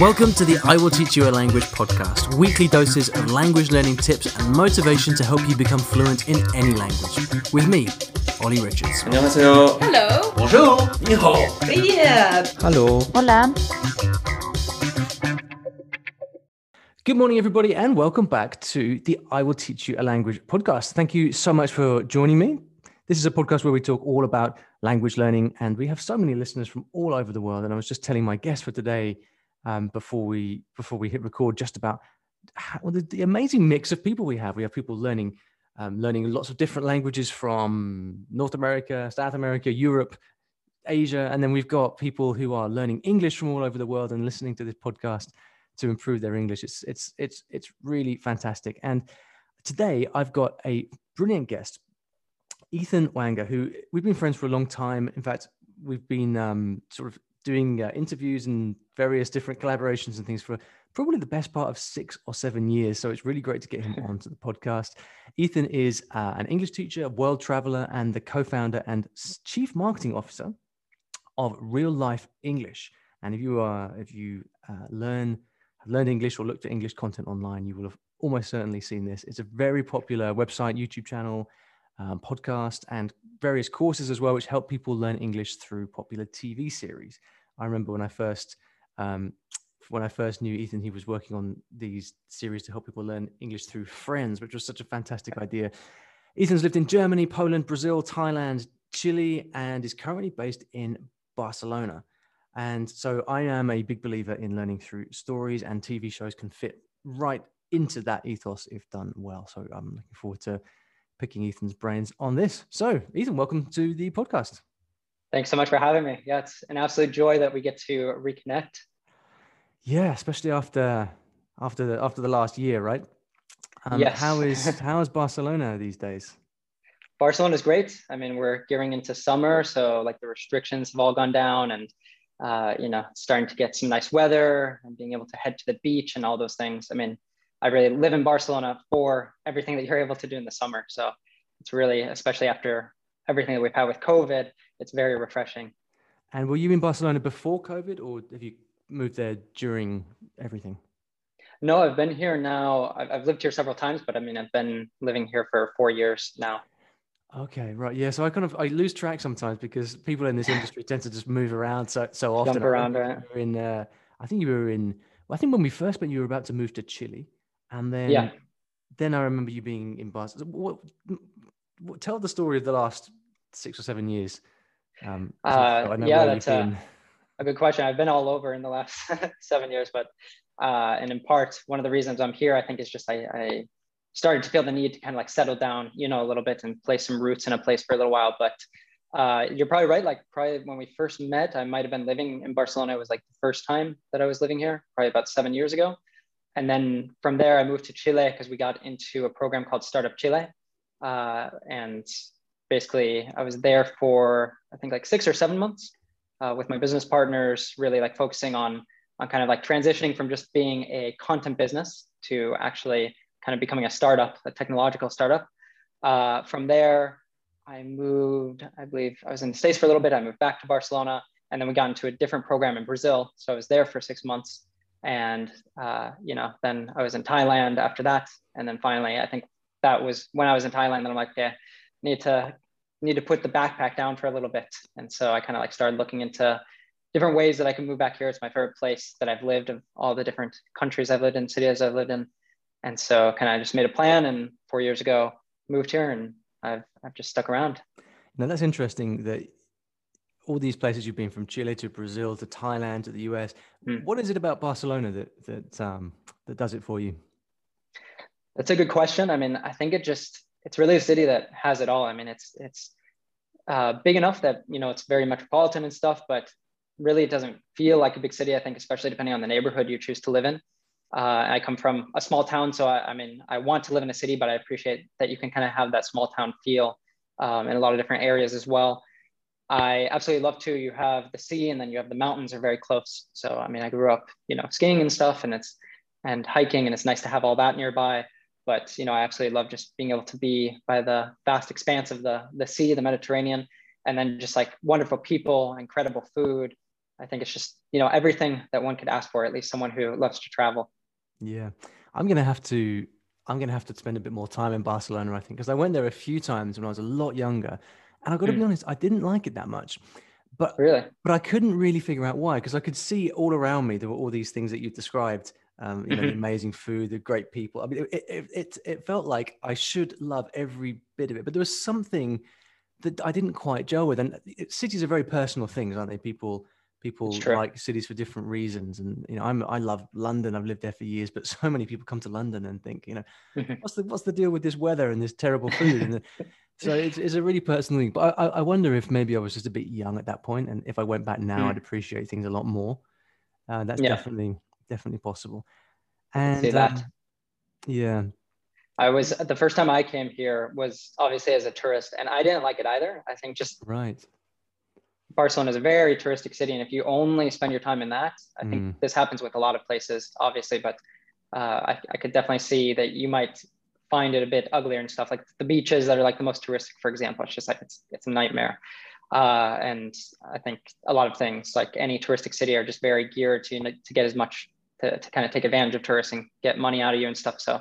Welcome to the I Will Teach You a Language podcast, weekly doses of language learning tips and motivation to help you become fluent in any language. With me, Olly Richards. 안녕하세요. Hello. Bonjour. Ni. Yeah. Hello. Hola. Good morning, everybody, and welcome back to the I Will Teach You a Language podcast. Thank you so much for joining me. This is a podcast where we talk all about language learning, and we have so many listeners from all over the world. And I was just telling my guest for today um, before we before we hit record just about how, the, the, amazing mix of people we have. We have people learning um, learning lots of different languages from North America, South America, Europe, Asia, and then we've got people who are learning English from all over the world and listening to this podcast to improve their English. It's it's it's it's really fantastic. And today I've got a brilliant guest, Ethan Wanger, who we've been friends for a long time. In fact, we've been um, sort of doing uh, interviews and various different collaborations and things for probably the best part of six or seven years. So it's really great to get him onto the podcast. Ethan is uh, an English teacher, world traveler, and the co founder and chief marketing officer of Real Life English. And if you are, if you uh, learn, have learned English or looked at English content online, you will have almost certainly seen this. It's a very popular website, YouTube channel, um, podcast, and various courses as well, which help people learn English through popular TV series. I remember when I first um, when I first knew Ethan, he was working on these series to help people learn English through Friends, which was such a fantastic idea. Ethan's lived in Germany, Poland, Brazil, Thailand, Chile, and is currently based in Barcelona. And so I am a big believer in learning through stories, and TV shows can fit right into that ethos if done well. So I'm looking forward to picking Ethan's brains on this. So, Ethan, welcome to the podcast. Thanks so much for having me. Yeah, it's an absolute joy that we get to reconnect. Yeah, especially after after the after the last year, right? Um, yes. How is how is Barcelona these days? Barcelona is great. I mean, we're gearing into summer, so like the restrictions have all gone down, and uh, you know, starting to get some nice weather and being able to head to the beach and all those things. I mean, I really live in Barcelona for everything that you're able to do in the summer. So it's really, especially after everything that we've had with COVID, it's very refreshing. And were you in Barcelona before COVID or have you moved there during everything? No, I've been here now. I've, I've lived here several times, but I mean, I've been living here for four years now. Okay, right. Yeah. So I kind of I lose track sometimes because people in this industry tend to just move around so so often. Jump around, right? In uh, I think you were in. Well, I think when we first met, you were about to move to Chile. And then, yeah. then I remember you being in Barcelona. What, what, tell the story of the last six or seven years. Um, uh, yeah, that's a, a, good question. I've been all over in the last seven years, but uh, and in part, one of the reasons I'm here, I think, is just I, I, started to feel the need to kind of like settle down, you know, a little bit and place some roots in a place for a little while. But uh, you're probably right. Like probably when we first met, I might have been living in Barcelona. It was like the first time that I was living here, probably about seven years ago. And then from there, I moved to Chile because we got into a program called Startup Chile. Uh, and basically, I was there for, I think, like six or seven months uh, with my business partners, really like focusing on, on kind of like transitioning from just being a content business to actually kind of becoming a startup, a technological startup. Uh, from there, I moved, I believe I was in the States for a little bit. I moved back to Barcelona and then we got into a different program in Brazil. So I was there for six months and uh, you know then i was in thailand after that. And then finally i think that was when i was in thailand then i'm like yeah need to need to put the backpack down for a little bit. And so i kind of like started looking into different ways that i can move back here. It's my favorite place that i've lived of all the different countries i've lived in cities i've lived in. And so kind of just made a plan and four years ago moved here and i've, I've just stuck around. Now that's interesting that all these places you've been from Chile to Brazil to Thailand to the US. Mm. What is it about Barcelona that that um, that does it for you? That's a good question. I mean, I think it just it's really a city that has it all. I mean, it's it's uh, big enough that you know it's very metropolitan and stuff, but really it doesn't feel like a big city. I think, especially depending on the neighborhood you choose to live in. Uh, I come from a small town, so I, I, mean, I want to live in a city, but I appreciate that you can kind of have that small town feel um, in a lot of different areas as well. I absolutely love to. You have the sea and then you have the mountains are very close. So I mean, I grew up, you know, skiing and stuff, and it's and hiking, and it's nice to have all that nearby. But you know, I absolutely love just being able to be by the vast expanse of the the sea, the Mediterranean, and then just like wonderful people, incredible food. I think it's just you know everything that one could ask for at least someone who loves to travel yeah i'm gonna have to i'm gonna have to spend a bit more time in barcelona i think because i went there a few times when i was a lot younger and i've got to mm. be honest i didn't like it that much but really but i couldn't really figure out why because i could see all around me there were all these things that you've described um, you know, the mm-hmm. amazing food, the great people. I mean, it, it, it, it, felt like I should love every bit of it, but there was something that I didn't quite gel with. And cities are very personal things, aren't they? People people like cities for different reasons and you know i'm i love london i've lived there for years but so many people come to london and think you know mm-hmm. what's the what's the deal with this weather and this terrible food and the, so it's, it's a really personal thing but I, I wonder if maybe i was just a bit young at that point and if i went back now mm. i'd appreciate things a lot more uh, that's yeah. definitely definitely possible and um, yeah I was the first time I came here was obviously as a tourist, and I didn't like it either. I think just right Barcelona is a very touristic city, and if you only spend your time in that, I think mm. this happens with a lot of places, obviously. But uh, I, I could definitely see that you might find it a bit uglier and stuff. Like the beaches that are like the most touristic, for example, it's just like it's it's a nightmare. Uh, and I think a lot of things like any touristic city are just very geared to to get as much to, to kind of take advantage of tourists and get money out of you and stuff. So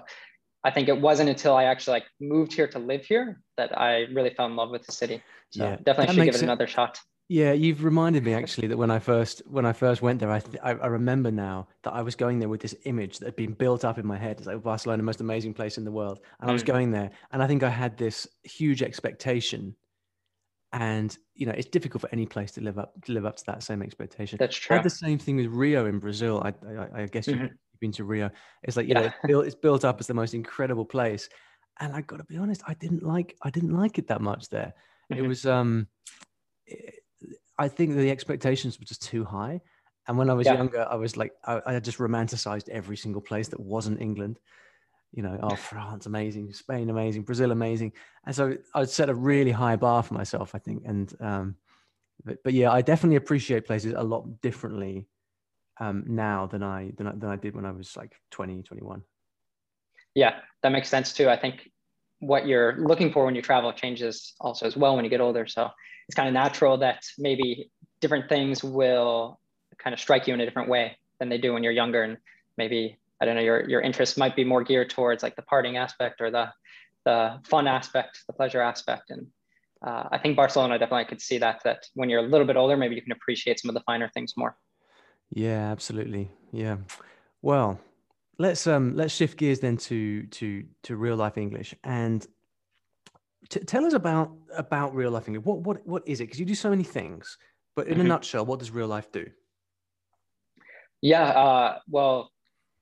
I think it wasn't until I actually like moved here to live here that I really fell in love with the city. So yeah, definitely should give it another shot. Yeah, you've reminded me actually that when I first when I first went there, I, I, I remember now that I was going there with this image that had been built up in my head. It's like Barcelona, the most amazing place in the world, and mm. I was mm. going there, and I think I had this huge expectation, and you know, it's difficult for any place to live up to live up to that same expectation. That's true. I had the same thing with Rio in Brazil. I I, I guess mm-hmm. you've been to Rio. It's like you yeah. know, it's built, it's built up as the most incredible place, and I got to be honest, I didn't like I didn't like it that much there. Mm-hmm. It was um. It, I think the expectations were just too high. And when I was yeah. younger, I was like, I, I, just romanticized every single place that wasn't England. You know, oh, France, amazing, Spain, amazing, Brazil, amazing. And so I set a really high bar for myself, I think. And, um, but, but yeah, I definitely appreciate places a lot differently um, now than I, than I, than I did when I was like 20, 21. Yeah, that makes sense too. I think what you're looking for when you travel changes also as well when you get older. So it's kind of natural that maybe different things will kind of strike you in a different way than they do when you're younger. And maybe, I don't know, your, your interests might be more geared towards like the partying aspect or the, the fun aspect, the pleasure aspect. And uh, I think Barcelona definitely could see that, that when you're a little bit older, maybe you can appreciate some of the finer things more. Yeah, absolutely. Yeah. Well, let's um let's shift gears then to to to real life English and t- tell us about about real life English. What what what is it? Because you do so many things, but in mm-hmm. a nutshell, what does real life do? Yeah, uh, well,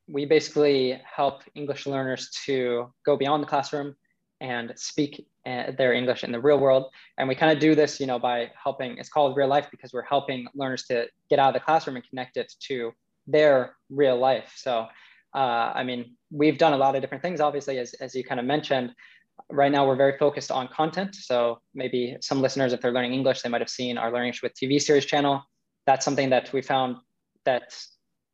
we basically help English learners to go beyond the classroom and speak uh, their English in the real world. And we kind of do this, you know, by helping. It's called real life because we're helping learners to get out of the classroom and connect it to their real life. So uh, I mean, we've done a lot of different things, obviously, as, as you kind of mentioned. Right now, we're very focused on content. So maybe some listeners, if they're learning English, they might have seen our Learning with TV series channel. That's something that we found that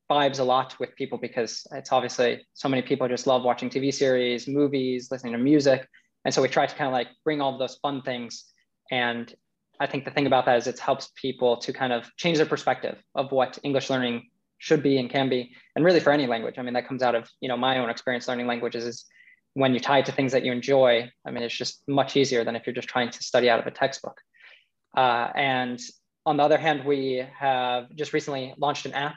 vibes a lot with people because it's obviously so many people just love watching TV series, movies, listening to music. And so we try to kind of like bring all those fun things. And I think the thing about that is it helps people to kind of change their perspective of what English learning should be and can be, and really for any language. I mean, that comes out of you know my own experience learning languages is when you tie it to things that you enjoy. I mean, it's just much easier than if you're just trying to study out of a textbook. Uh, and on the other hand, we have just recently launched an app,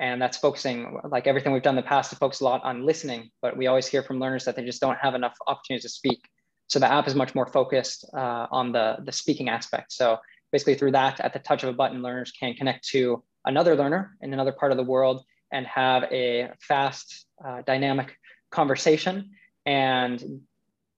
and that's focusing like everything we've done in the past to focus a lot on listening. But we always hear from learners that they just don't have enough opportunities to speak. So the app is much more focused uh, on the the speaking aspect. So basically, through that, at the touch of a button, learners can connect to another learner in another part of the world and have a fast, uh, dynamic conversation. And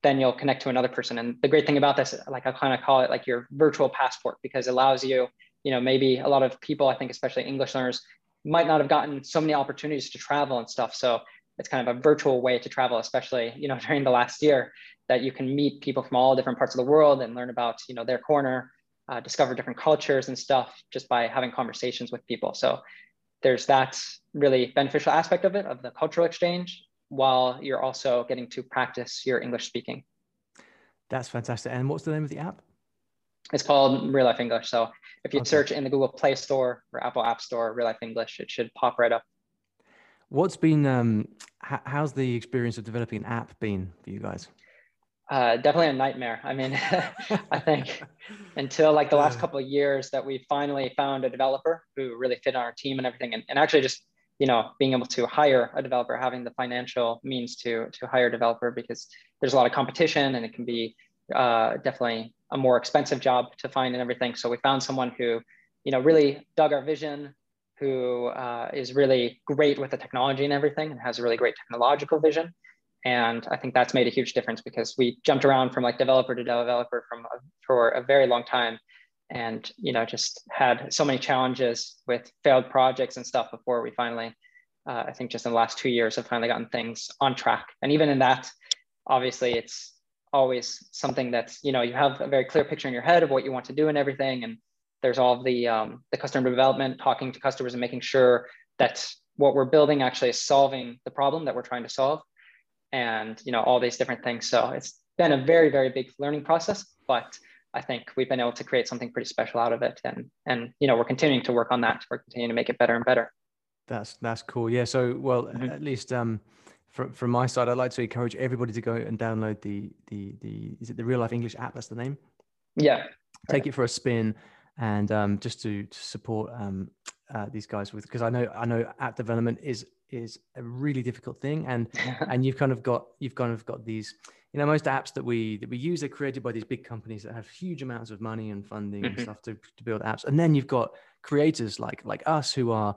then you'll connect to another person. And the great thing about this, like I kind of call it like your virtual passport, because it allows you, you know, maybe a lot of people, I think, especially English learners, might not have gotten so many opportunities to travel and stuff. So it's kind of a virtual way to travel, especially, you know, during the last year that you can meet people from all different parts of the world and learn about, you know, their corner uh, discover different cultures and stuff just by having conversations with people. So there's that really beneficial aspect of it, of the cultural exchange, while you're also getting to practice your English speaking. That's fantastic. And what's the name of the app? it's called Real Life English. So if you okay. search in the Google Play Store or Apple App Store, Real Life English, it should pop right up. What's been um, how's the experience of developing an app been for you guys? Uh, definitely a nightmare. I mean, I think until like the last couple of years that we finally found a developer who really fit on our team and everything, and, and actually just you know being able to hire a developer, having the financial means to to hire a developer because there's a lot of competition and it can be uh, definitely a more expensive job to find and everything. So we found someone who you know really dug our vision, who uh, is really great with the technology and everything and has a really great technological vision. And I think that's made a huge difference because we jumped around from like developer to developer from a, for a very long time and you know just had so many challenges with failed projects and stuff before we finally uh, i think just in the last two years have finally gotten things on track. And even in that obviously it's always something that's you know you have a very clear picture in your head of what you want to do and everything. And there's all the um, the customer development, talking to customers and making sure that what we're building actually is solving the problem that we're trying to solve, and you know all these different things. So it's been a very very big learning process, but I think we've been able to create something pretty special out of it, and and you know we're continuing to work on that. We're continuing to make it better and better. That's that's cool. Yeah. So well, mm-hmm. at least um, from from my side, I'd like to encourage everybody to go and download the the the is it the Real Life English app? That's the name. Yeah. Take right. it for a spin and um, just to, to support um, uh, these guys with because I know I know app development is is a really difficult thing and and you've kind of got you've kind of got these you know most apps that we that we use are created by these big companies that have huge amounts of money and funding mm-hmm. and stuff to, to build apps and then you've got creators like like us who are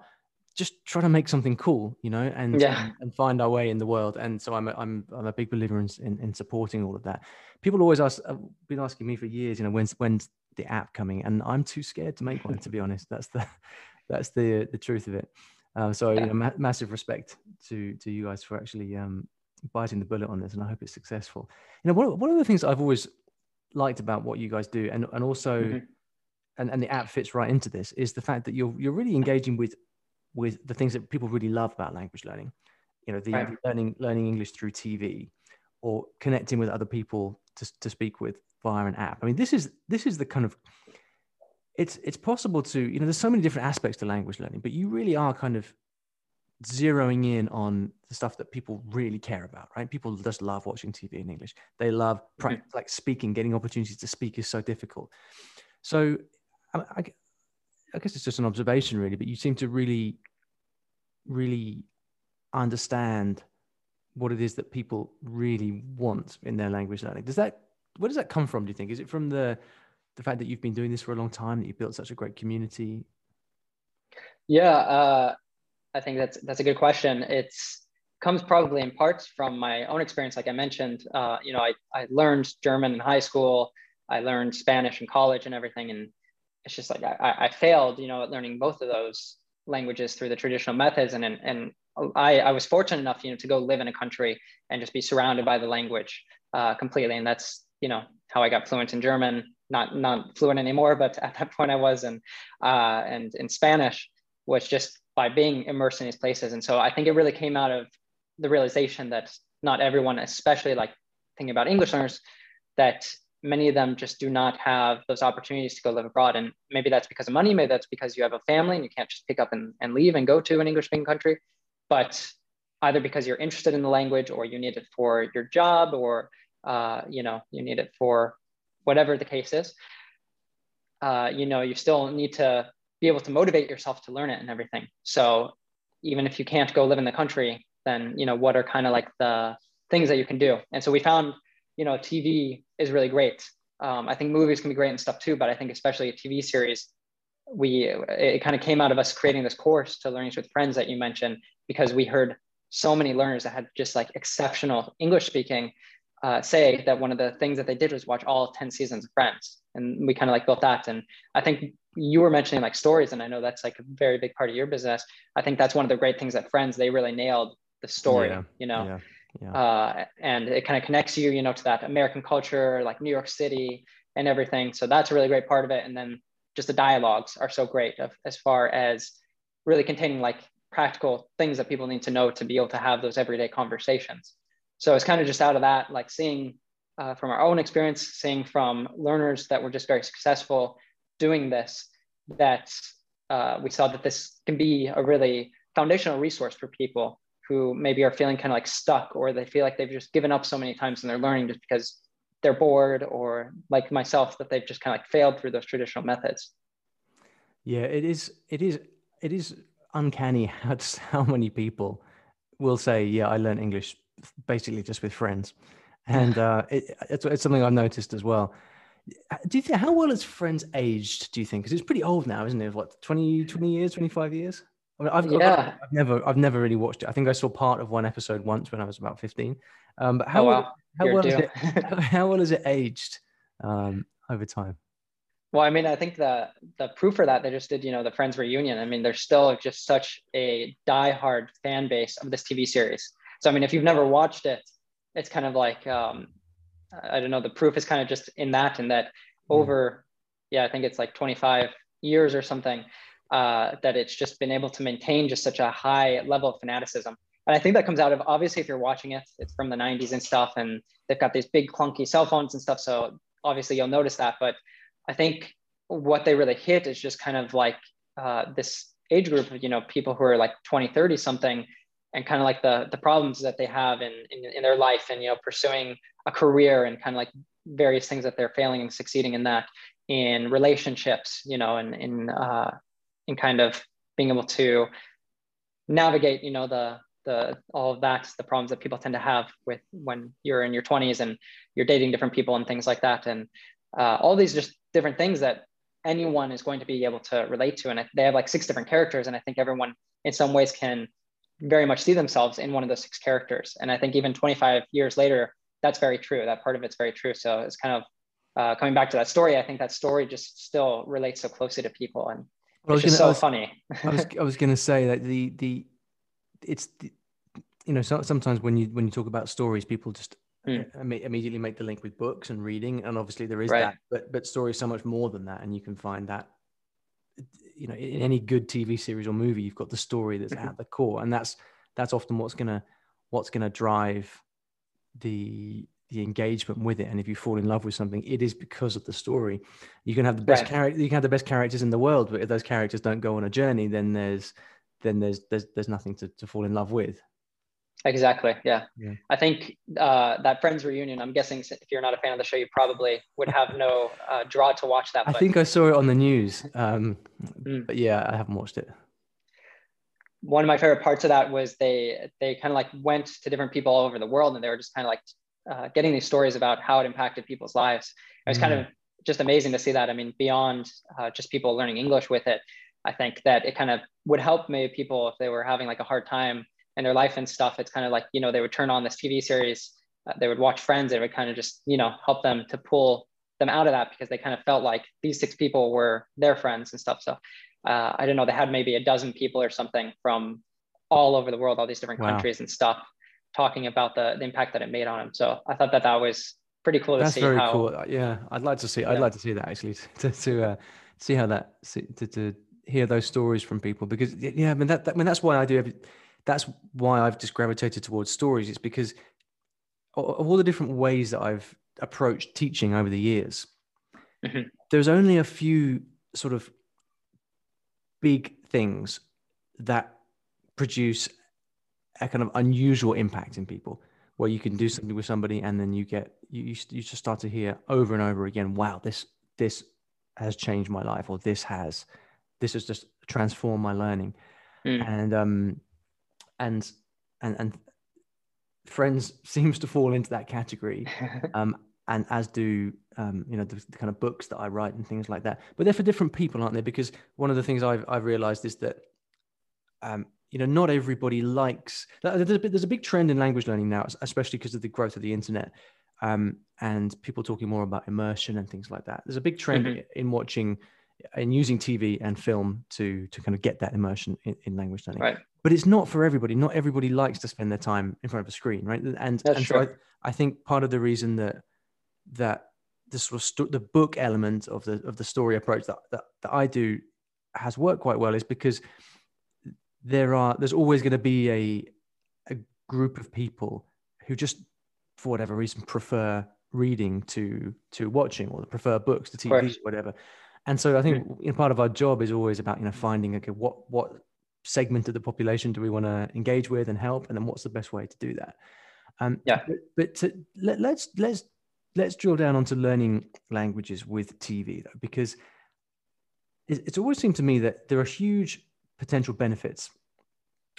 just trying to make something cool you know and yeah. and, find our way in the world and so i'm a, i'm i'm a big believer in, in, in supporting all of that people always ask have been asking me for years you know when's when's the app coming, and I'm too scared to make one. To be honest, that's the that's the the truth of it. Uh, so you know, ma- massive respect to to you guys for actually um, biting the bullet on this, and I hope it's successful. You know, one one of the things I've always liked about what you guys do, and and also. Mm-hmm. And, and the app fits right into this is the fact that you're you're really engaging with with the things that people really love about language learning you know the, right. the, learning learning english through tv or connecting with other people to, to speak with via an app. I mean, this is this is the kind of it's it's possible to you know there's so many different aspects to language learning, but you really are kind of zeroing in on the stuff that people really care about, right? People just love watching TV in English. They love mm-hmm. like speaking, getting opportunities to speak is so difficult. So I, I, I guess it's just an observation, really. But you seem to really, really understand what it is that people really want in their language learning. Does that where does that come from? Do you think is it from the the fact that you've been doing this for a long time that you've built such a great community? Yeah, uh, I think that's that's a good question. It's comes probably in parts from my own experience. Like I mentioned, uh, you know, I, I learned German in high school. I learned Spanish in college and everything. And it's just like I, I failed, you know, at learning both of those languages through the traditional methods. And, and, and I, I was fortunate enough, you know, to go live in a country and just be surrounded by the language uh, completely. And that's you know how I got fluent in German. Not not fluent anymore, but at that point I was, and uh, and in Spanish was just by being immersed in these places. And so I think it really came out of the realization that not everyone, especially like thinking about English learners, that many of them just do not have those opportunities to go live abroad. And maybe that's because of money, maybe that's because you have a family and you can't just pick up and, and leave and go to an English speaking country. But either because you're interested in the language or you need it for your job or uh, you know, you need it for whatever the case is. Uh, you know, you still need to be able to motivate yourself to learn it and everything. So even if you can't go live in the country, then you know what are kind of like the things that you can do. And so we found, you know, TV is really great. Um, I think movies can be great and stuff too, but I think especially a TV series, we it kind of came out of us creating this course to learning with friends that you mentioned because we heard so many learners that had just like exceptional English speaking uh, say that one of the things that they did was watch all 10 seasons of Friends. And we kind of like built that. And I think you were mentioning like stories, and I know that's like a very big part of your business. I think that's one of the great things that Friends, they really nailed the story, yeah. you know? Yeah. Yeah. Uh, and it kind of connects you, you know, to that American culture, like New York City and everything. So that's a really great part of it. And then just the dialogues are so great of, as far as really containing like practical things that people need to know to be able to have those everyday conversations so it's kind of just out of that like seeing uh, from our own experience, seeing from learners that were just very successful doing this, that uh, we saw that this can be a really foundational resource for people who maybe are feeling kind of like stuck or they feel like they've just given up so many times in their learning just because they're bored or like myself that they've just kind of like failed through those traditional methods. Yeah it is it is it is uncanny how how many people will say yeah i learned english basically just with friends and uh, it, it's, it's something i've noticed as well do you think how well has friends aged do you think because it's pretty old now isn't it what 20 20 years 25 years I mean, I've, yeah. I've, never, I've never really watched it. I think I saw part of one episode once when I was about fifteen. Um, but how, oh, wow. how, well, it, how well has it aged um, over time? Well, I mean, I think the the proof for that they just did, you know, the Friends reunion. I mean, there's still just such a diehard fan base of this TV series. So, I mean, if you've never watched it, it's kind of like um, I don't know. The proof is kind of just in that, and that hmm. over, yeah, I think it's like 25 years or something uh, that it's just been able to maintain just such a high level of fanaticism. And I think that comes out of obviously if you're watching it, it's from the 90s and stuff, and they've got these big clunky cell phones and stuff. So obviously you'll notice that. But I think what they really hit is just kind of like uh, this age group of you know people who are like 20, 30 something, and kind of like the the problems that they have in, in in their life, and you know pursuing a career and kind of like various things that they're failing and succeeding in that in relationships, you know, and in uh, and kind of being able to navigate, you know, the the all of that, the problems that people tend to have with when you're in your 20s and you're dating different people and things like that, and uh, all these just different things that anyone is going to be able to relate to. And they have like six different characters, and I think everyone in some ways can very much see themselves in one of those six characters. And I think even 25 years later, that's very true. That part of it's very true. So it's kind of uh, coming back to that story. I think that story just still relates so closely to people, and well, it's so was, funny. I was I was going to say that the the it's the, you know so, sometimes when you when you talk about stories, people just mm. immediately make the link with books and reading, and obviously there is right. that, but but stories so much more than that, and you can find that you know in any good TV series or movie, you've got the story that's mm-hmm. at the core, and that's that's often what's gonna what's gonna drive the the engagement with it and if you fall in love with something it is because of the story you can have the best right. character you can have the best characters in the world but if those characters don't go on a journey then there's then there's there's, there's nothing to, to fall in love with exactly yeah, yeah. i think uh, that friends reunion i'm guessing if you're not a fan of the show you probably would have no uh, draw to watch that i think i saw it on the news um, mm. but yeah i haven't watched it one of my favorite parts of that was they they kind of like went to different people all over the world and they were just kind of like uh, getting these stories about how it impacted people's lives. It was mm. kind of just amazing to see that. I mean, beyond uh, just people learning English with it, I think that it kind of would help maybe people if they were having like a hard time in their life and stuff. It's kind of like, you know, they would turn on this TV series, uh, they would watch Friends, it would kind of just, you know, help them to pull them out of that because they kind of felt like these six people were their friends and stuff. So uh, I don't know, they had maybe a dozen people or something from all over the world, all these different wow. countries and stuff talking about the, the impact that it made on them. So I thought that that was pretty cool to That's very how, cool. Yeah, I'd like to see. I'd like to see that actually to to uh, see how that to, to hear those stories from people because yeah, I mean that, that I mean that's why I do. Every, that's why I've just gravitated towards stories. It's because of all the different ways that I've approached teaching over the years. Mm-hmm. There's only a few sort of big things that produce a kind of unusual impact in people where you can do something with somebody and then you get you, you just start to hear over and over again wow this this has changed my life or this has this has just transformed my learning mm. and um and and and friends seems to fall into that category um and as do um, you know the, the, kind of books that I write and things like that. But they're for different people, aren't they? Because one of the things I've I've realised is that um, you know, not everybody likes. There's a, there's a big trend in language learning now, especially because of the growth of the internet um, and people talking more about immersion and things like that. There's a big trend mm-hmm. in watching and using TV and film to to kind of get that immersion in, in language learning. Right. But it's not for everybody. Not everybody likes to spend their time in front of a screen, right? And That's and so I, I, think part of the reason that that the sort of the book element of the of the story approach that, that that I do has worked quite well is because there are there's always going to be a a group of people who just for whatever reason prefer reading to to watching or prefer books to TV, or whatever. And so I think mm. you know, part of our job is always about you know finding okay what what segment of the population do we want to engage with and help, and then what's the best way to do that. Um, yeah. But, but to, let, let's let's let's drill down onto learning languages with TV though, because it, it's always seemed to me that there are huge potential benefits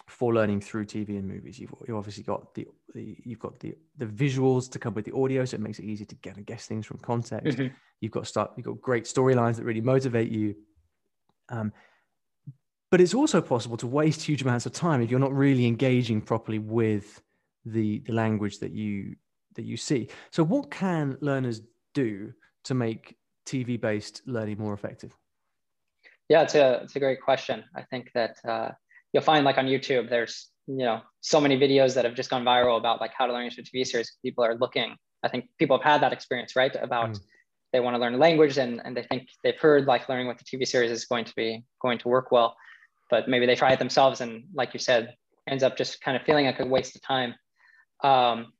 for learning through TV and movies. You've, you've obviously got the, the, you've got the the visuals to come with the audio, so it makes it easy to get and guess things from context. Mm-hmm. You've got start, you've got great storylines that really motivate you. Um, but it's also possible to waste huge amounts of time if you're not really engaging properly with the the language that you that you see. So, what can learners do to make TV based learning more effective? Yeah, it's a it's a great question. I think that uh, you'll find like on YouTube, there's you know so many videos that have just gone viral about like how to learn English with TV series. People are looking. I think people have had that experience, right? About mm. they want to learn a language and and they think they've heard like learning with the TV series is going to be going to work well, but maybe they try it themselves and like you said, ends up just kind of feeling like a waste of time. Um,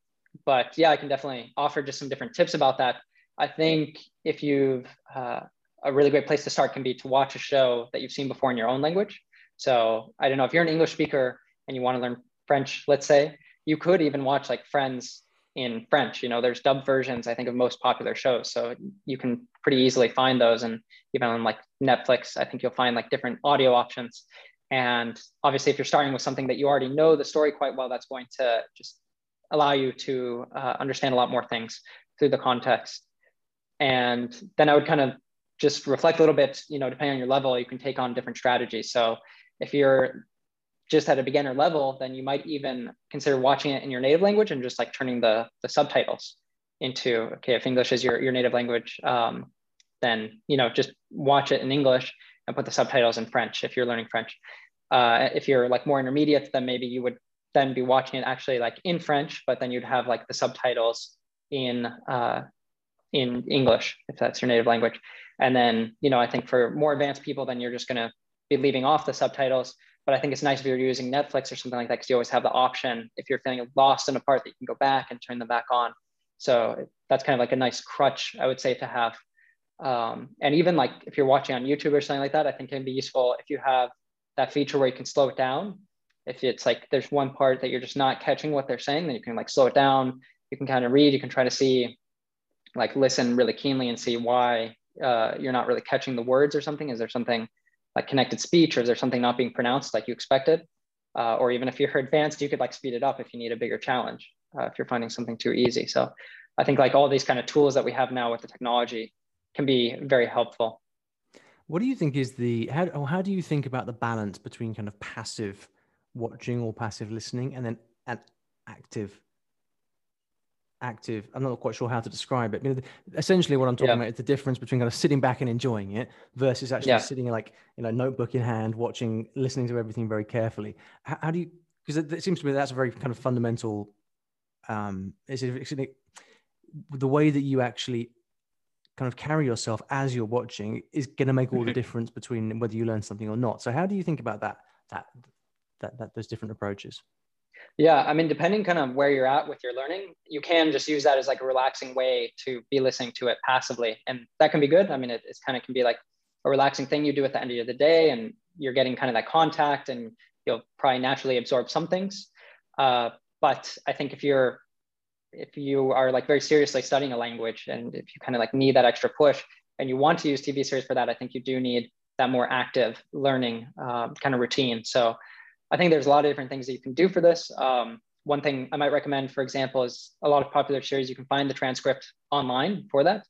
but yeah, I can definitely offer just some different tips about that. I think if you've uh, a really great place to start can be to watch a show that you've seen before in your own language. So I don't know if you're an English speaker and you want to learn French, let's say, you could even watch like Friends in French. You know, there's dubbed versions, I think, of most popular shows. So you can pretty easily find those. And even on like Netflix, I think you'll find like different audio options. And obviously, if you're starting with something that you already know the story quite well, that's going to just allow you to uh, understand a lot more things through the context. And then I would kind of just reflect a little bit, you know, depending on your level, you can take on different strategies. So if you're just at a beginner level, then you might even consider watching it in your native language and just like turning the, the subtitles into, okay, if English is your, your native language, um, then, you know, just watch it in English and put the subtitles in French if you're learning French. Uh, if you're like more intermediate, then maybe you would then be watching it actually like in French, but then you'd have like the subtitles in uh, in English if that's your native language. And then you know I think for more advanced people, then you're just gonna be leaving off the subtitles. But I think it's nice if you're using Netflix or something like that because you always have the option if you're feeling lost in a part that you can go back and turn them back on. So that's kind of like a nice crutch I would say to have. Um, and even like if you're watching on YouTube or something like that, I think it can be useful if you have that feature where you can slow it down if it's like there's one part that you're just not catching what they're saying, then you can like slow it down. You can kind of read. You can try to see, like listen really keenly and see why uh, you're not really catching the words or something. Is there something like connected speech, or is there something not being pronounced like you expected? Uh, or even if you're advanced, you could like speed it up if you need a bigger challenge. Uh, if you're finding something too easy. So I think like all these kind of tools that we have now with the technology can be very helpful. What do you think is the how, how do you think about the balance between kind of passive watching or passive listening and then an active active i'm not quite sure how to describe it but essentially what i'm talking yeah. about is the difference between kind of sitting back and enjoying it versus actually yeah. sitting like you know notebook in hand watching listening to everything very carefully how, how do you because it, it, seems to me that's a very kind of fundamental um it's, it's, it's, the way that you actually kind of carry yourself as you're watching is going to make all the difference between whether you learn something or not so how do you think about that that that, that those different approaches? Yeah, I mean, depending kind of where you're at with your learning, you can just use that as like a relaxing way to be listening to it passively, and that can be good. I mean, it, it's kind of can be like a relaxing thing you do at the end of the day, and you're getting kind of that contact, and you'll probably naturally absorb some things. Uh, but I think if you're if you are like very seriously studying a language, and if you kind of like need that extra push, and you want to use TV series for that, I think you do need that more active learning um, kind of routine. So I think there's a lot of different things that you can do for this. Um, one thing I might recommend, for example, is a lot of popular series, you can find the transcript online for that.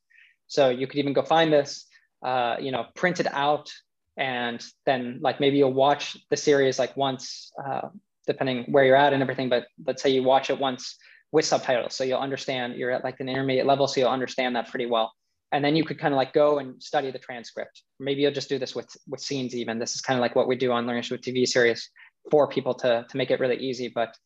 So you could even go find this, uh, you know, print it out, and then like maybe you'll watch the series like once, uh, depending where you're at and everything. But let's say you watch it once with subtitles, so you'll understand. You're at like an intermediate level, so you'll understand that pretty well. And then you could kind of like go and study the transcript. Maybe you'll just do this with with scenes. Even this is kind of like what we do on Learning with TV series for people to, to make it really easy. But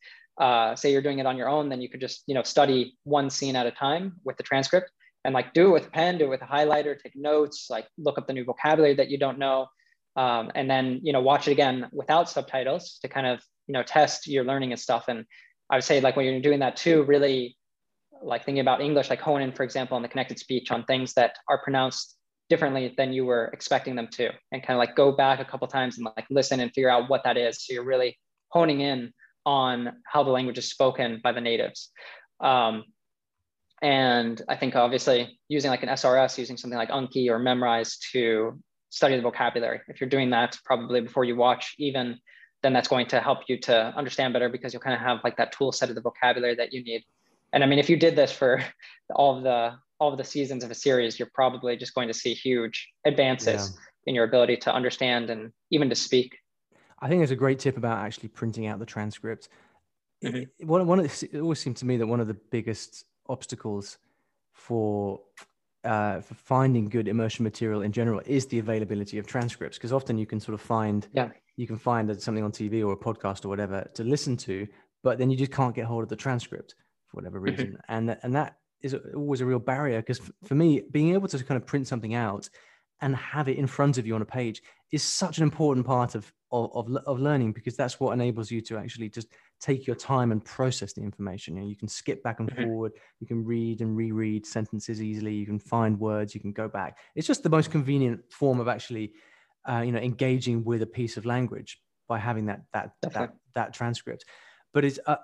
uh, say you're doing it on your own, then you could just, you know, study one scene at a time with the transcript and like do it with a pen, do it with a highlighter, take notes, like look up the new vocabulary that you don't know. Um, and then, you know, watch it again without subtitles to kind of, you know, test your learning and stuff. And I would say like when you're doing that too, really like thinking about English, like hone in, for example, on the connected speech on things that are pronounced differently than you were expecting them to, and kind of like go back a couple times and like listen and figure out what that is. So you're really honing in on how the language is spoken by the natives. Um, and I think obviously using like an SRS, using something like Anki or Memrise to study the vocabulary. If you're doing that probably before you watch, even then that's going to help you to understand better because you'll kind of have like that tool set of the vocabulary that you need. And I mean, if you did this for all of the all of the seasons of a series, you're probably just going to see huge advances yeah. in your ability to understand and even to speak. I think there's a great tip about actually printing out the transcript. Mm-hmm. One, one of the, it always seemed to me that one of the biggest obstacles for uh, for finding good immersion material in general is the availability of transcripts because often you can sort of find yeah. you can find something on TV or a podcast or whatever to listen to, but then you just can't get hold of the transcript for whatever mm-hmm. reason, mm-hmm. and and that is always a real barrier because for me, being able to kind of print something out and have it in front of you on a page is such an important part of of, of, learning because that's what enables you to actually just take your time and process the information. You know, you can skip back and mm-hmm. forward, you can read and reread sentences easily, you can find words, you can go back. It's just the most convenient form of actually, uh, you know, engaging with a piece of language by having that that that, that transcript. But it's uh,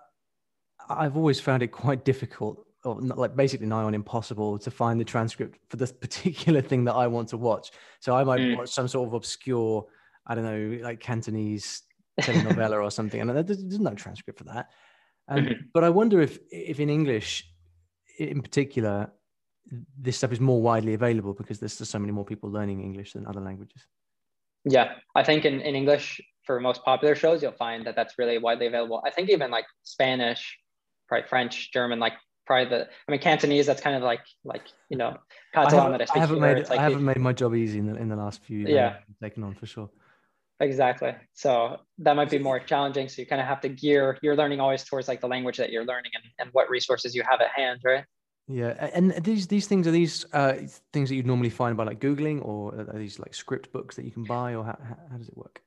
I've always found it quite difficult, or like basically nigh on impossible, to find the transcript for this particular thing that I want to watch. So I might mm. watch some sort of obscure, I don't know, like Cantonese telenovela or something, and there's, there's no transcript for that. Um, mm-hmm. But I wonder if, if in English, in particular, this stuff is more widely available because there's just so many more people learning English than other languages. Yeah, I think in, in English, for most popular shows, you'll find that that's really widely available. I think even like Spanish, probably French, German, like probably the I mean Cantonese. That's kind of like like you know Catalan I, have, I, I haven't made like I haven't the, made my job easy in the in the last few years. Yeah, taken on for sure. Exactly. So that might be more challenging. So you kind of have to gear your learning always towards like the language that you're learning and, and what resources you have at hand, right? Yeah, and these these things are these uh, things that you'd normally find by like googling, or are these like script books that you can buy, or how, how does it work?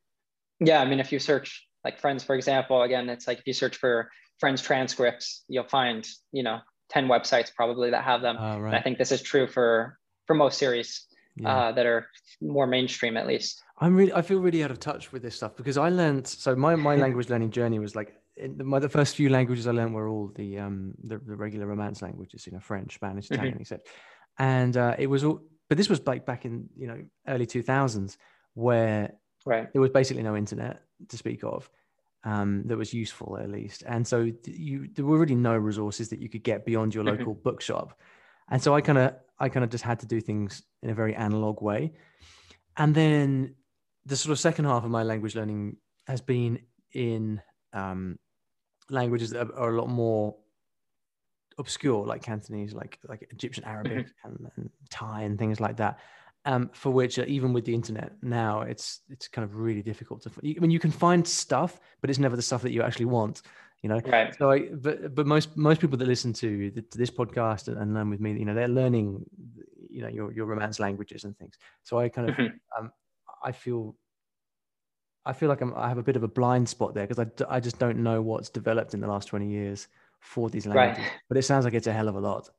Yeah, I mean, if you search like Friends, for example, again, it's like if you search for Friends transcripts, you'll find you know ten websites probably that have them. Uh, right. I think this is true for for most series yeah. uh, that are more mainstream, at least. I'm really, I feel really out of touch with this stuff because I learned. So my my language learning journey was like the, my, the first few languages I learned were all the um the, the regular Romance languages, you know, French, Spanish, mm-hmm. Italian, mm-hmm. etc. And uh, it was all, but this was like back in you know early 2000s where right. there was basically no internet to speak of um, that was useful at least. And so you there were really no resources that you could get beyond your mm-hmm. local mm-hmm. bookshop. And so I kind of I kind of just had to do things in a very analog way. And then the sort of second half of my language learning has been in um, languages that are, a lot more obscure, like Cantonese, like like Egyptian Arabic mm-hmm. and, and, Thai and things like that um, for which uh, even with the internet now, it's it's kind of really difficult to. I mean, you can find stuff, but it's never the stuff that you actually want. You know, right? So, I, but but most most people that listen to, the, to this podcast and, and, learn with me, you know, they're learning, you know, your your romance languages and things. So I kind of, mm-hmm. um, I feel I feel like I'm, i have a bit of a blind spot there because I, I just don't know what's developed in the last 20 years for these languages. Right. But it sounds like it's a hell of a lot.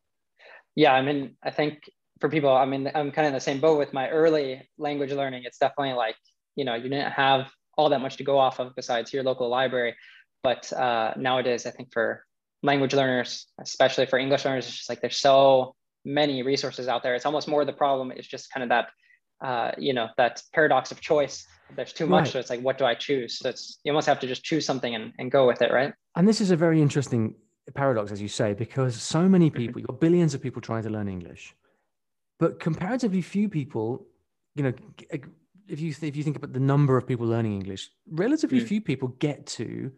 Yeah, I mean, I think for people, I mean, I'm kind of in the same boat with my early language learning. It's definitely like, you know, you didn't have all that much to go off of besides your local library. But uh, nowadays, I think for language learners, especially for English learners, it's just like there's so many resources out there. It's almost more the problem. It's just kind of that, uh, you know, that paradox of choice. There's too much. Right. So it's like, what do I choose? So it's, you almost have to just choose something and, and go with it, right? And this is a very interesting paradox, as you say, because so many mm-hmm. people, you've got billions of people trying to learn English but comparatively few people, you know, if you if you think about the number of people learning English, relatively mm. few people get to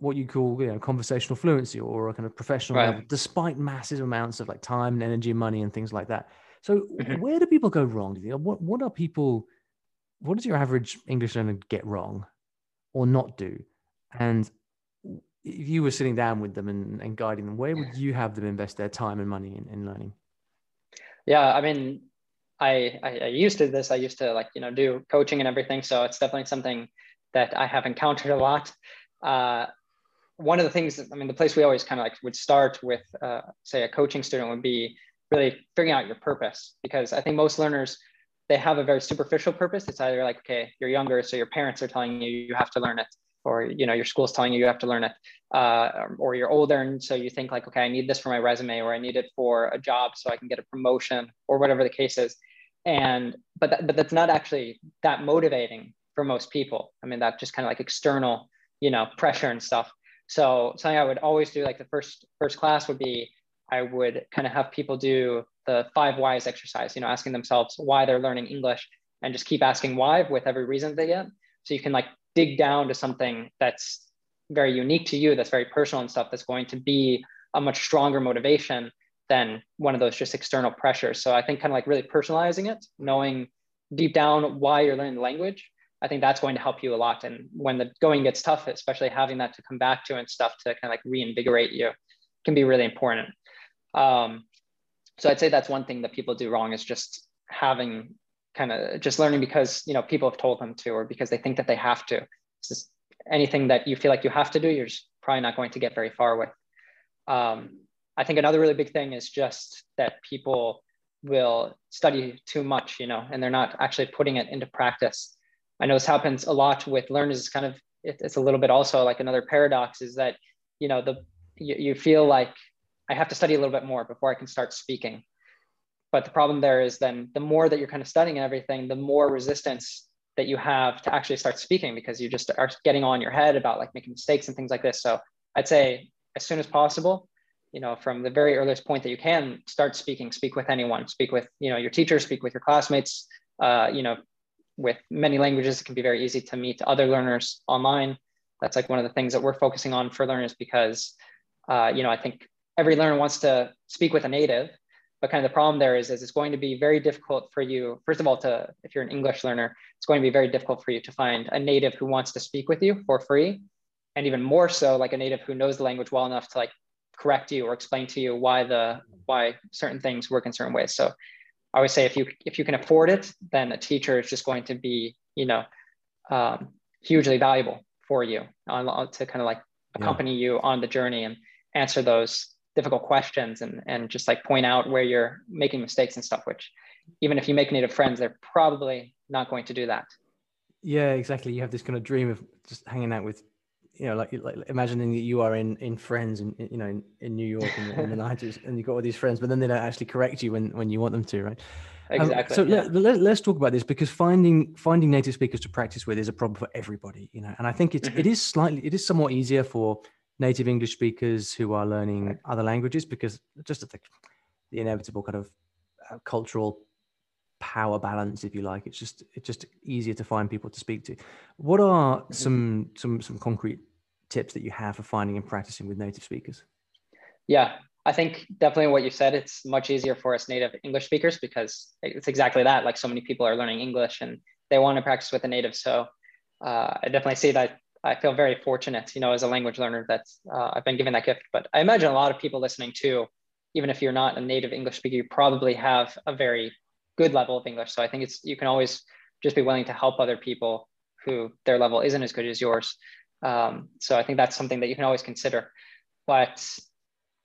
what you call you know conversational fluency or a kind of professional right. level, despite massive amounts of like time and energy, and money, and things like that. So mm-hmm. where do people go wrong? What what are people? What does your average English learner get wrong, or not do? And if you were sitting down with them and, and guiding them, where would you have them invest their time and money in, in learning? Yeah i mean I, I, I used to this. I used to like you know do coaching and everything. So it's definitely something that i have encountered a lot. Uh, one of the things, I mean, the place we always kind of like would start with, uh, say, a coaching student would be really figuring out your purpose, because I think most learners they have a very superficial purpose. It's either like, okay, you're younger, so your parents are telling you you have to learn it, or you know your school's telling you you have to learn it, uh, or you're older and so you think like, okay, I need this for my resume, or I need it for a job so I can get a promotion, or whatever the case is. And but that, but that's not actually that motivating for most people. I mean, that just kind of like external, you know, pressure and stuff. So something I would always do, like the first first class would be, I would kind of have people do the five whys exercise, you know, asking themselves why they're learning English and just keep asking why with every reason they get. So you can like dig down to something that's very unique to you, that's very personal and stuff that's going to be a much stronger motivation than one of those just external pressures. So I think kind of like really personalizing it, knowing deep down why you're learning the language, I think that's going to help you a lot. And when the going gets tough, especially having that to come back to and stuff to kind of like reinvigorate you can be really important. Um, so I'd say that's one thing that people do wrong is just having kind of just learning because you know people have told them to or because they think that they have to. It's just anything that you feel like you have to do, you're probably not going to get very far with. Um, I think another really big thing is just that people will study too much, you know, and they're not actually putting it into practice. I know this happens a lot with learners. It's kind of it, it's a little bit also like another paradox is that you know the you, you feel like I have to study a little bit more before I can start speaking. But the problem there is then the more that you're kind of studying everything, the more resistance that you have to actually start speaking because you just are getting on your head about like making mistakes and things like this. So I'd say as soon as possible, you know, from the very earliest point that you can start speaking, speak with anyone, speak with, you know, your teacher, speak with your classmates, uh, you know, with many languages, it can be very easy to meet other learners online. That's like one of the things that we're focusing on for learners because, uh, you know, I think every learner wants to speak with a native, but kind of the problem there is, is it's going to be very difficult for you, first of all, to if you're an English learner, it's going to be very difficult for you to find a native who wants to speak with you for free. And even more so, like a native who knows the language well enough to like correct you or explain to you why the why certain things work in certain ways. So I would say if you if you can afford it, then a teacher is just going to be, you know, um, hugely valuable for you on, to kind of like accompany yeah. you on the journey and answer those difficult questions and, and just like point out where you're making mistakes and stuff, which even if you make native friends, they're probably not going to do that. Yeah, exactly. You have this kind of dream of just hanging out with, you know, like, like imagining that you are in, in friends and, you know, in, in New York in the, in the 90s and you've got all these friends, but then they don't actually correct you when, when you want them to, right? Um, exactly. Um, so yeah. let, let, us talk about this because finding finding native speakers to practice with is a problem for everybody, you know. And I think it's mm-hmm. it is slightly it is somewhat easier for native English speakers who are learning other languages because just the, the inevitable kind of uh, cultural power balance, if you like. It's just it's just easier to find people to speak to. What are some some some concrete tips that you have for finding and practicing with native speakers? Yeah, I think definitely what you said. It's much easier for us native English speakers because it's exactly that. Like so many people are learning English and they want to practice with a native. So uh, I definitely see that I feel very fortunate, you know, as a language learner that uh, I've been given that gift. But I imagine a lot of people listening too, even if you're not a native English speaker, you probably have a very good level of English. So I think it's you can always just be willing to help other people who their level isn't as good as yours. Um, so I think that's something that you can always consider. But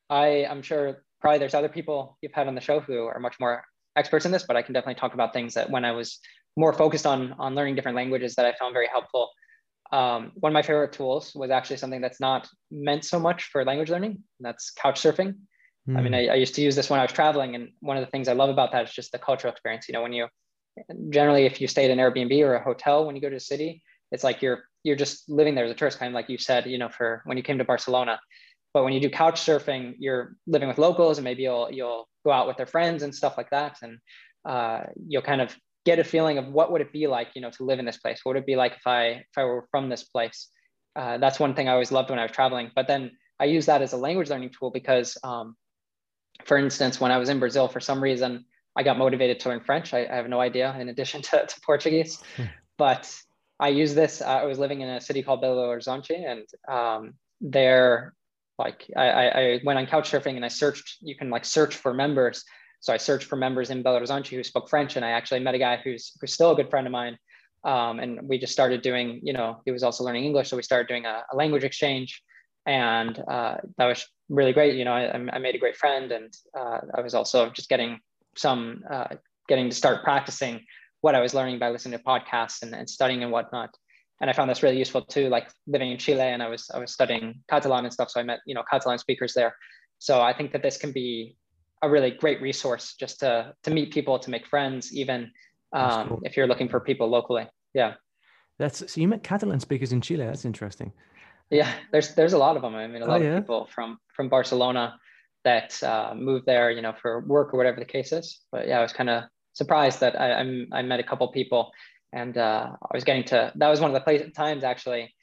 I, I'm sure probably there's other people you've had on the show who are much more experts in this. But I can definitely talk about things that when I was more focused on on learning different languages that I found very helpful um, one of my favorite tools was actually something that's not meant so much for language learning. that's couch surfing. Mm. I mean, hmm. I, I, used to use this when I was traveling, and one of the things I love about that is just the cultural experience. You know, when you generally, if you stay at an Airbnb or a hotel when you go to a city, it's like you're you're just living there as a tourist, kind of like you said. You know, for when you came to Barcelona. But when you do couch surfing, you're living with locals, and maybe you'll you'll go out with their friends and stuff like that, and uh, you'll kind of get a feeling of what would it be like, you know, to live in this place? What would it be like if I if I were from this place? Uh, that's one thing I always loved when I was traveling. But then I use that as a language learning tool because, um, for instance, when I was in Brazil, for some reason, I got motivated to learn French. I, I have no idea, in addition to, to Portuguese, but I use this. Uh, I was living in a city called Belo Horizonte, and um, there, like, I, I went on couch surfing and I searched. You can like search for members so I searched for members in Belo Horizonte who spoke French, and I actually met a guy who's who's still a good friend of mine. Um, and we just started doing, you know, he was also learning English, so we started doing a, a language exchange. and uh, that was really great. You know, I, I made a great friend, and uh, I was also just getting some uh, getting to start practicing what I was learning by listening to podcasts and, and studying and whatnot. And I found this really useful too, like living in Chile, and I was I was studying Catalan and stuff, so I met you know Catalan speakers there. So I think that this can be a really great resource just to to meet people, to make friends, even um, cool. if you're looking for people locally. Yeah. That's so you met Catalan speakers in Chile. That's interesting. Yeah, there's there's a lot of them. I mean, a oh, lot oh, yeah? of people from from Barcelona that uh, moved there, you know, for work or whatever the case is. But yeah, I was kind of surprised that I, I, I met a couple people, and uh, I was getting to. That was one of the place, times actually,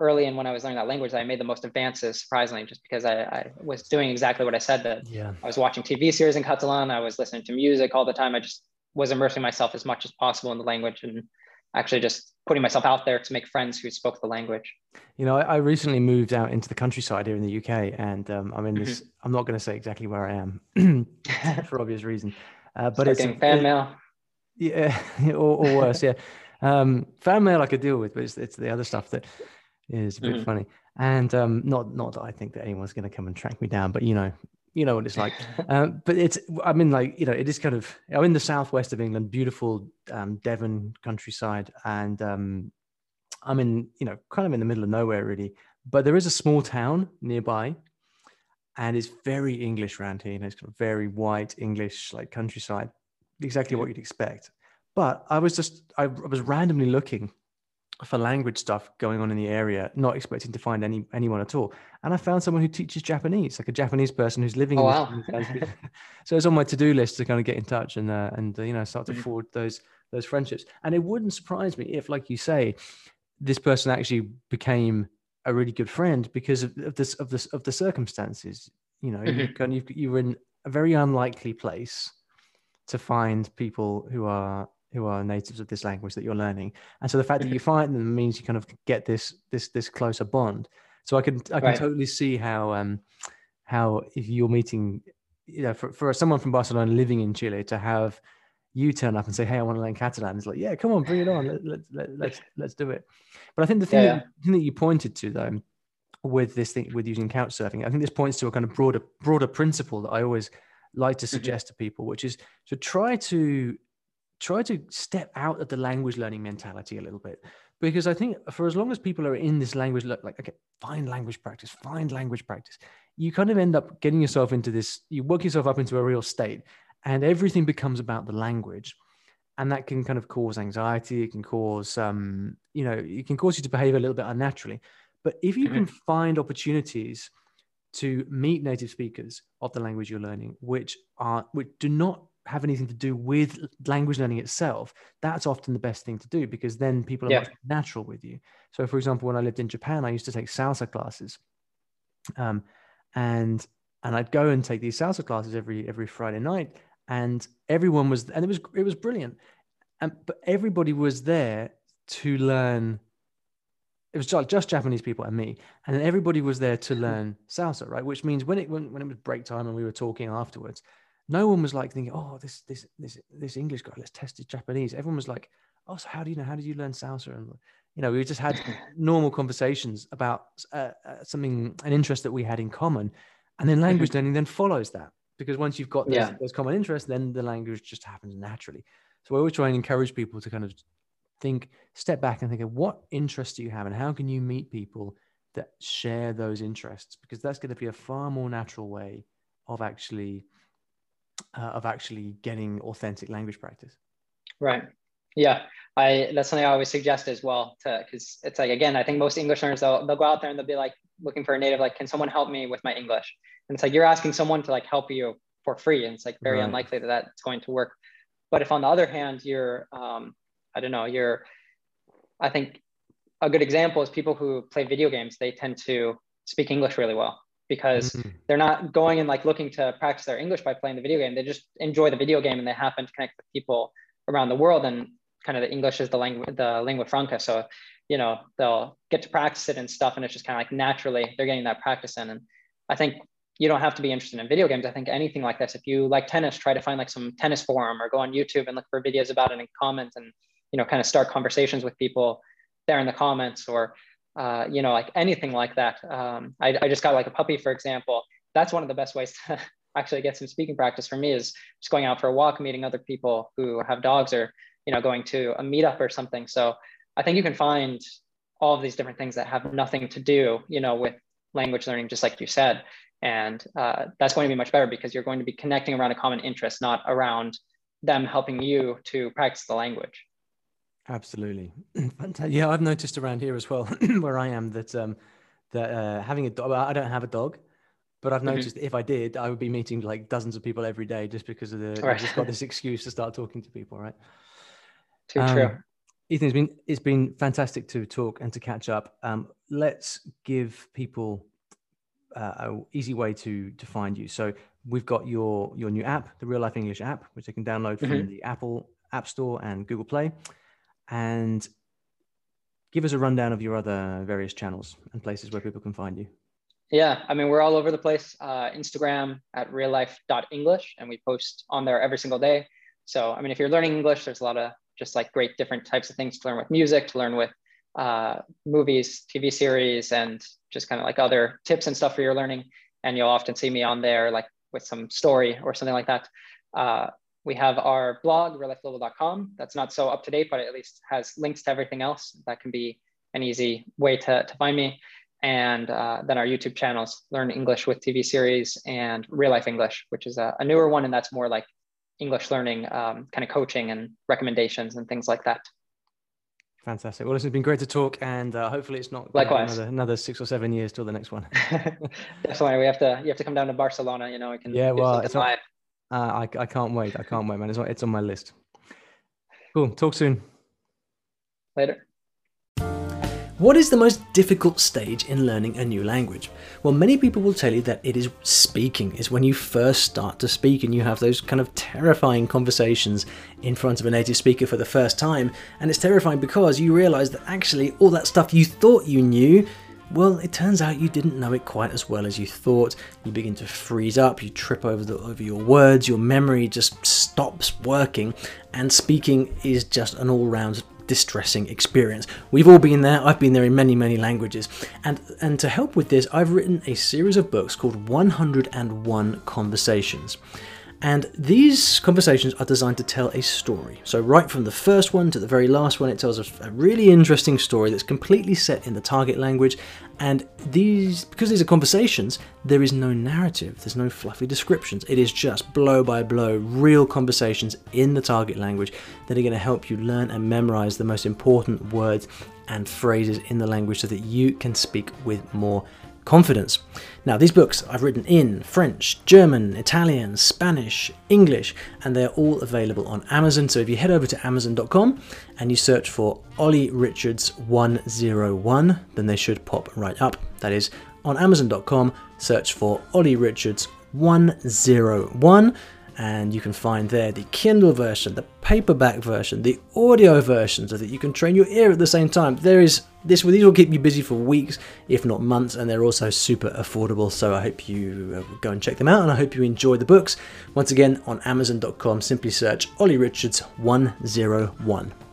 early in when I was learning that language, that I made the most advances. Surprisingly, just because I, I was doing exactly what I said. That yeah. I was watching TV series in Catalan. I was listening to music all the time. I just was immersing myself as much as possible in the language and actually just putting myself out there to make friends who spoke the language. You know, I, I recently moved out into the countryside here in the UK, and um, I'm in this. Mm-hmm. I'm not going to say exactly where I am for obvious reason, uh, but Start it's fan it, mail. Yeah, or, or worse. yeah, um, fan mail I could deal with, but it's, it's the other stuff that is a bit mm-hmm. funny. And um, not not that I think that anyone's going to come and track me down, but you know, you know what it's like. um, but it's, I mean, like, you know, it is kind of, I'm in the southwest of England, beautiful um, Devon countryside. And um, I'm in, you know, kind of in the middle of nowhere, really. But there is a small town nearby. And it's very English around here. You know, it's kind of very white English, like countryside, exactly what you'd expect. But I was just, I, I was randomly looking for language stuff going on in the area, not expecting to find any anyone at all. And I found someone who teaches Japanese, like a Japanese person who's living. Oh, wow. so it's on my to-do list to kind of get in touch and uh, and uh, you know start to mm-hmm. forward those those friendships. And it wouldn't surprise me if, like you say, this person actually became a really good friend because of, of this of this of the circumstances. You know, mm-hmm. you you were in a very unlikely place to find people who are who are natives of this language that you're learning and so the fact that you find them means you kind of get this this this closer bond so i can i can right. totally see how um how if you're meeting you know for, for someone from barcelona living in chile to have you turn up and say hey i want to learn catalan it's like yeah come on bring it on let, let, let, let's let's do it but i think the thing, yeah. that, the thing that you pointed to though with this thing with using couch surfing i think this points to a kind of broader broader principle that i always like to mm-hmm. suggest mm-hmm. to people which is to try to try to step out of the language learning mentality a little bit because i think for as long as people are in this language like okay find language practice find language practice you kind of end up getting yourself into this you work yourself up into a real state and everything becomes about the language and that can kind of cause anxiety it can cause um you know it can cause you to behave a little bit unnaturally but if you can mm-hmm. find opportunities to meet native speakers of the language you're learning which are which do not have anything to do with language learning itself, that's often the best thing to do because then people are yeah. much natural with you. So, for example, when I lived in Japan, I used to take salsa classes, um, and and I'd go and take these salsa classes every every Friday night, and everyone was and it was it was brilliant, and but everybody was there to learn. It was just, just Japanese people and me, and then everybody was there to learn salsa, right? Which means when it when, when it was break time and we were talking afterwards, no one was like thinking, oh, this this this this English guy, let's test his Japanese. Everyone was like, oh, so how do you know? How did you learn salsa? And you know, we just had normal conversations about uh, uh, something, an interest that we had in common, and then language learning then follows that because once you've got those, yeah. those common interests, then the language just happens naturally. So we always try and encourage people to kind of think, step back and think of what interests do you have, and how can you meet people that share those interests because that's going to be a far more natural way of actually uh, of actually getting authentic language practice. Right. Yeah. I that's something I always suggest as well to because it's like again, I think most English learners they'll they'll go out there and they'll be like looking for a native, like, can someone help me with my English? And it's like you're asking someone to like help you for free. And it's like very right. unlikely that that's going to work. But if on the other hand, you're um, I don't know, you're I think a good example is people who play video games, they tend to speak English really well because mm-hmm. they're not going and like looking to practice their English by playing the video game. They just enjoy the video game and they happen to connect with people around the world. And kind of the English is the language, the lingua franca. So, you know, they'll get to practice it and stuff. And it's just kind of like naturally they're getting that practice in. And I think you don't have to be interested in video games. I think anything like this, if you like tennis, try to find like some tennis forum or go on YouTube and look for videos about it and comment and, you know, kind of start conversations with people there in the comments or uh, you know, like anything like that. Um, I, I just got like a puppy, for example. That's one of the best ways to actually get some speaking practice for me is just going out for a walk, meeting other people who have dogs or, you know, going to a meetup or something. So I think you can find all of these different things that have nothing to do, you know, with language learning, just like you said. And uh, that's going to be much better because you're going to be connecting around a common interest, not around them helping you to practice the language. Absolutely, fantastic. Yeah, I've noticed around here as well, where I am, that um, that uh, having a dog. I don't have a dog, but I've mm-hmm. noticed mm-hmm. if I did, I would be meeting like dozens of people every day just because of the. Right. I've just got this excuse to start talking to people, right? Too um, true. Ethan, it's been it's been fantastic to talk and to catch up. Um, let's give people uh, an easy way to to find you. So we've got your your new app, the Real Life English app, which they can download from mm-hmm. the Apple App Store and Google Play, and give us a rundown of your other various channels and places where people can find you. Yeah, I mean we're all over the place. Uh, Instagram at reallife.english, and we post on there every single day. So I mean, if you're learning English, there's a lot of just like great different types of things to learn with music, to learn with uh, movies, TV series, and just kind of like other tips and stuff for your learning. And you'll often see me on there, like with some story or something like that. Uh, we have our blog, reallifeglobal.com. That's not so up to date, but at least has links to everything else. That can be an easy way to, to find me. And uh, then our YouTube channels, Learn English with TV series and Real Life English, which is a, a newer one. And that's more like English learning um, kind of coaching and recommendations and things like that. Fantastic. Well, it's been great to talk, and uh, hopefully, it's not likewise another, another, six or seven years till the next one. Definitely, we have to. You have to come down to Barcelona. You know, we can. Yeah, well, it's not, uh, I I can't wait. I can't wait, man. It's on, it's on my list. Cool. Talk soon. Later. What is the most difficult stage in learning a new language? Well, many people will tell you that it is speaking, is when you first start to speak and you have those kind of terrifying conversations in front of a native speaker for the first time. And it's terrifying because you realize that actually all that stuff you thought you knew well, it turns out you didn't know it quite as well as you thought. You begin to freeze up, you trip over the, over your words, your memory just stops working, and speaking is just an all-round distressing experience. We've all been there, I've been there in many, many languages. And, and to help with this, I've written a series of books called 101 Conversations. And these conversations are designed to tell a story. So, right from the first one to the very last one, it tells a really interesting story that's completely set in the target language. And these, because these are conversations, there is no narrative, there's no fluffy descriptions. It is just blow by blow, real conversations in the target language that are going to help you learn and memorize the most important words and phrases in the language so that you can speak with more confidence. Now, these books I've written in French, German, Italian, Spanish, English, and they're all available on Amazon. So if you head over to Amazon.com and you search for Olly Richards 101, then they should pop right up. That is on Amazon.com, search for Olly Richards 101 and you can find there the Kindle version, the paperback version, the audio version, so that you can train your ear at the same time. There is this; these will keep you busy for weeks, if not months, and they're also super affordable. So I hope you uh, go and check them out, and I hope you enjoy the books. Once again, on Amazon.com, simply search Olly Richards 101.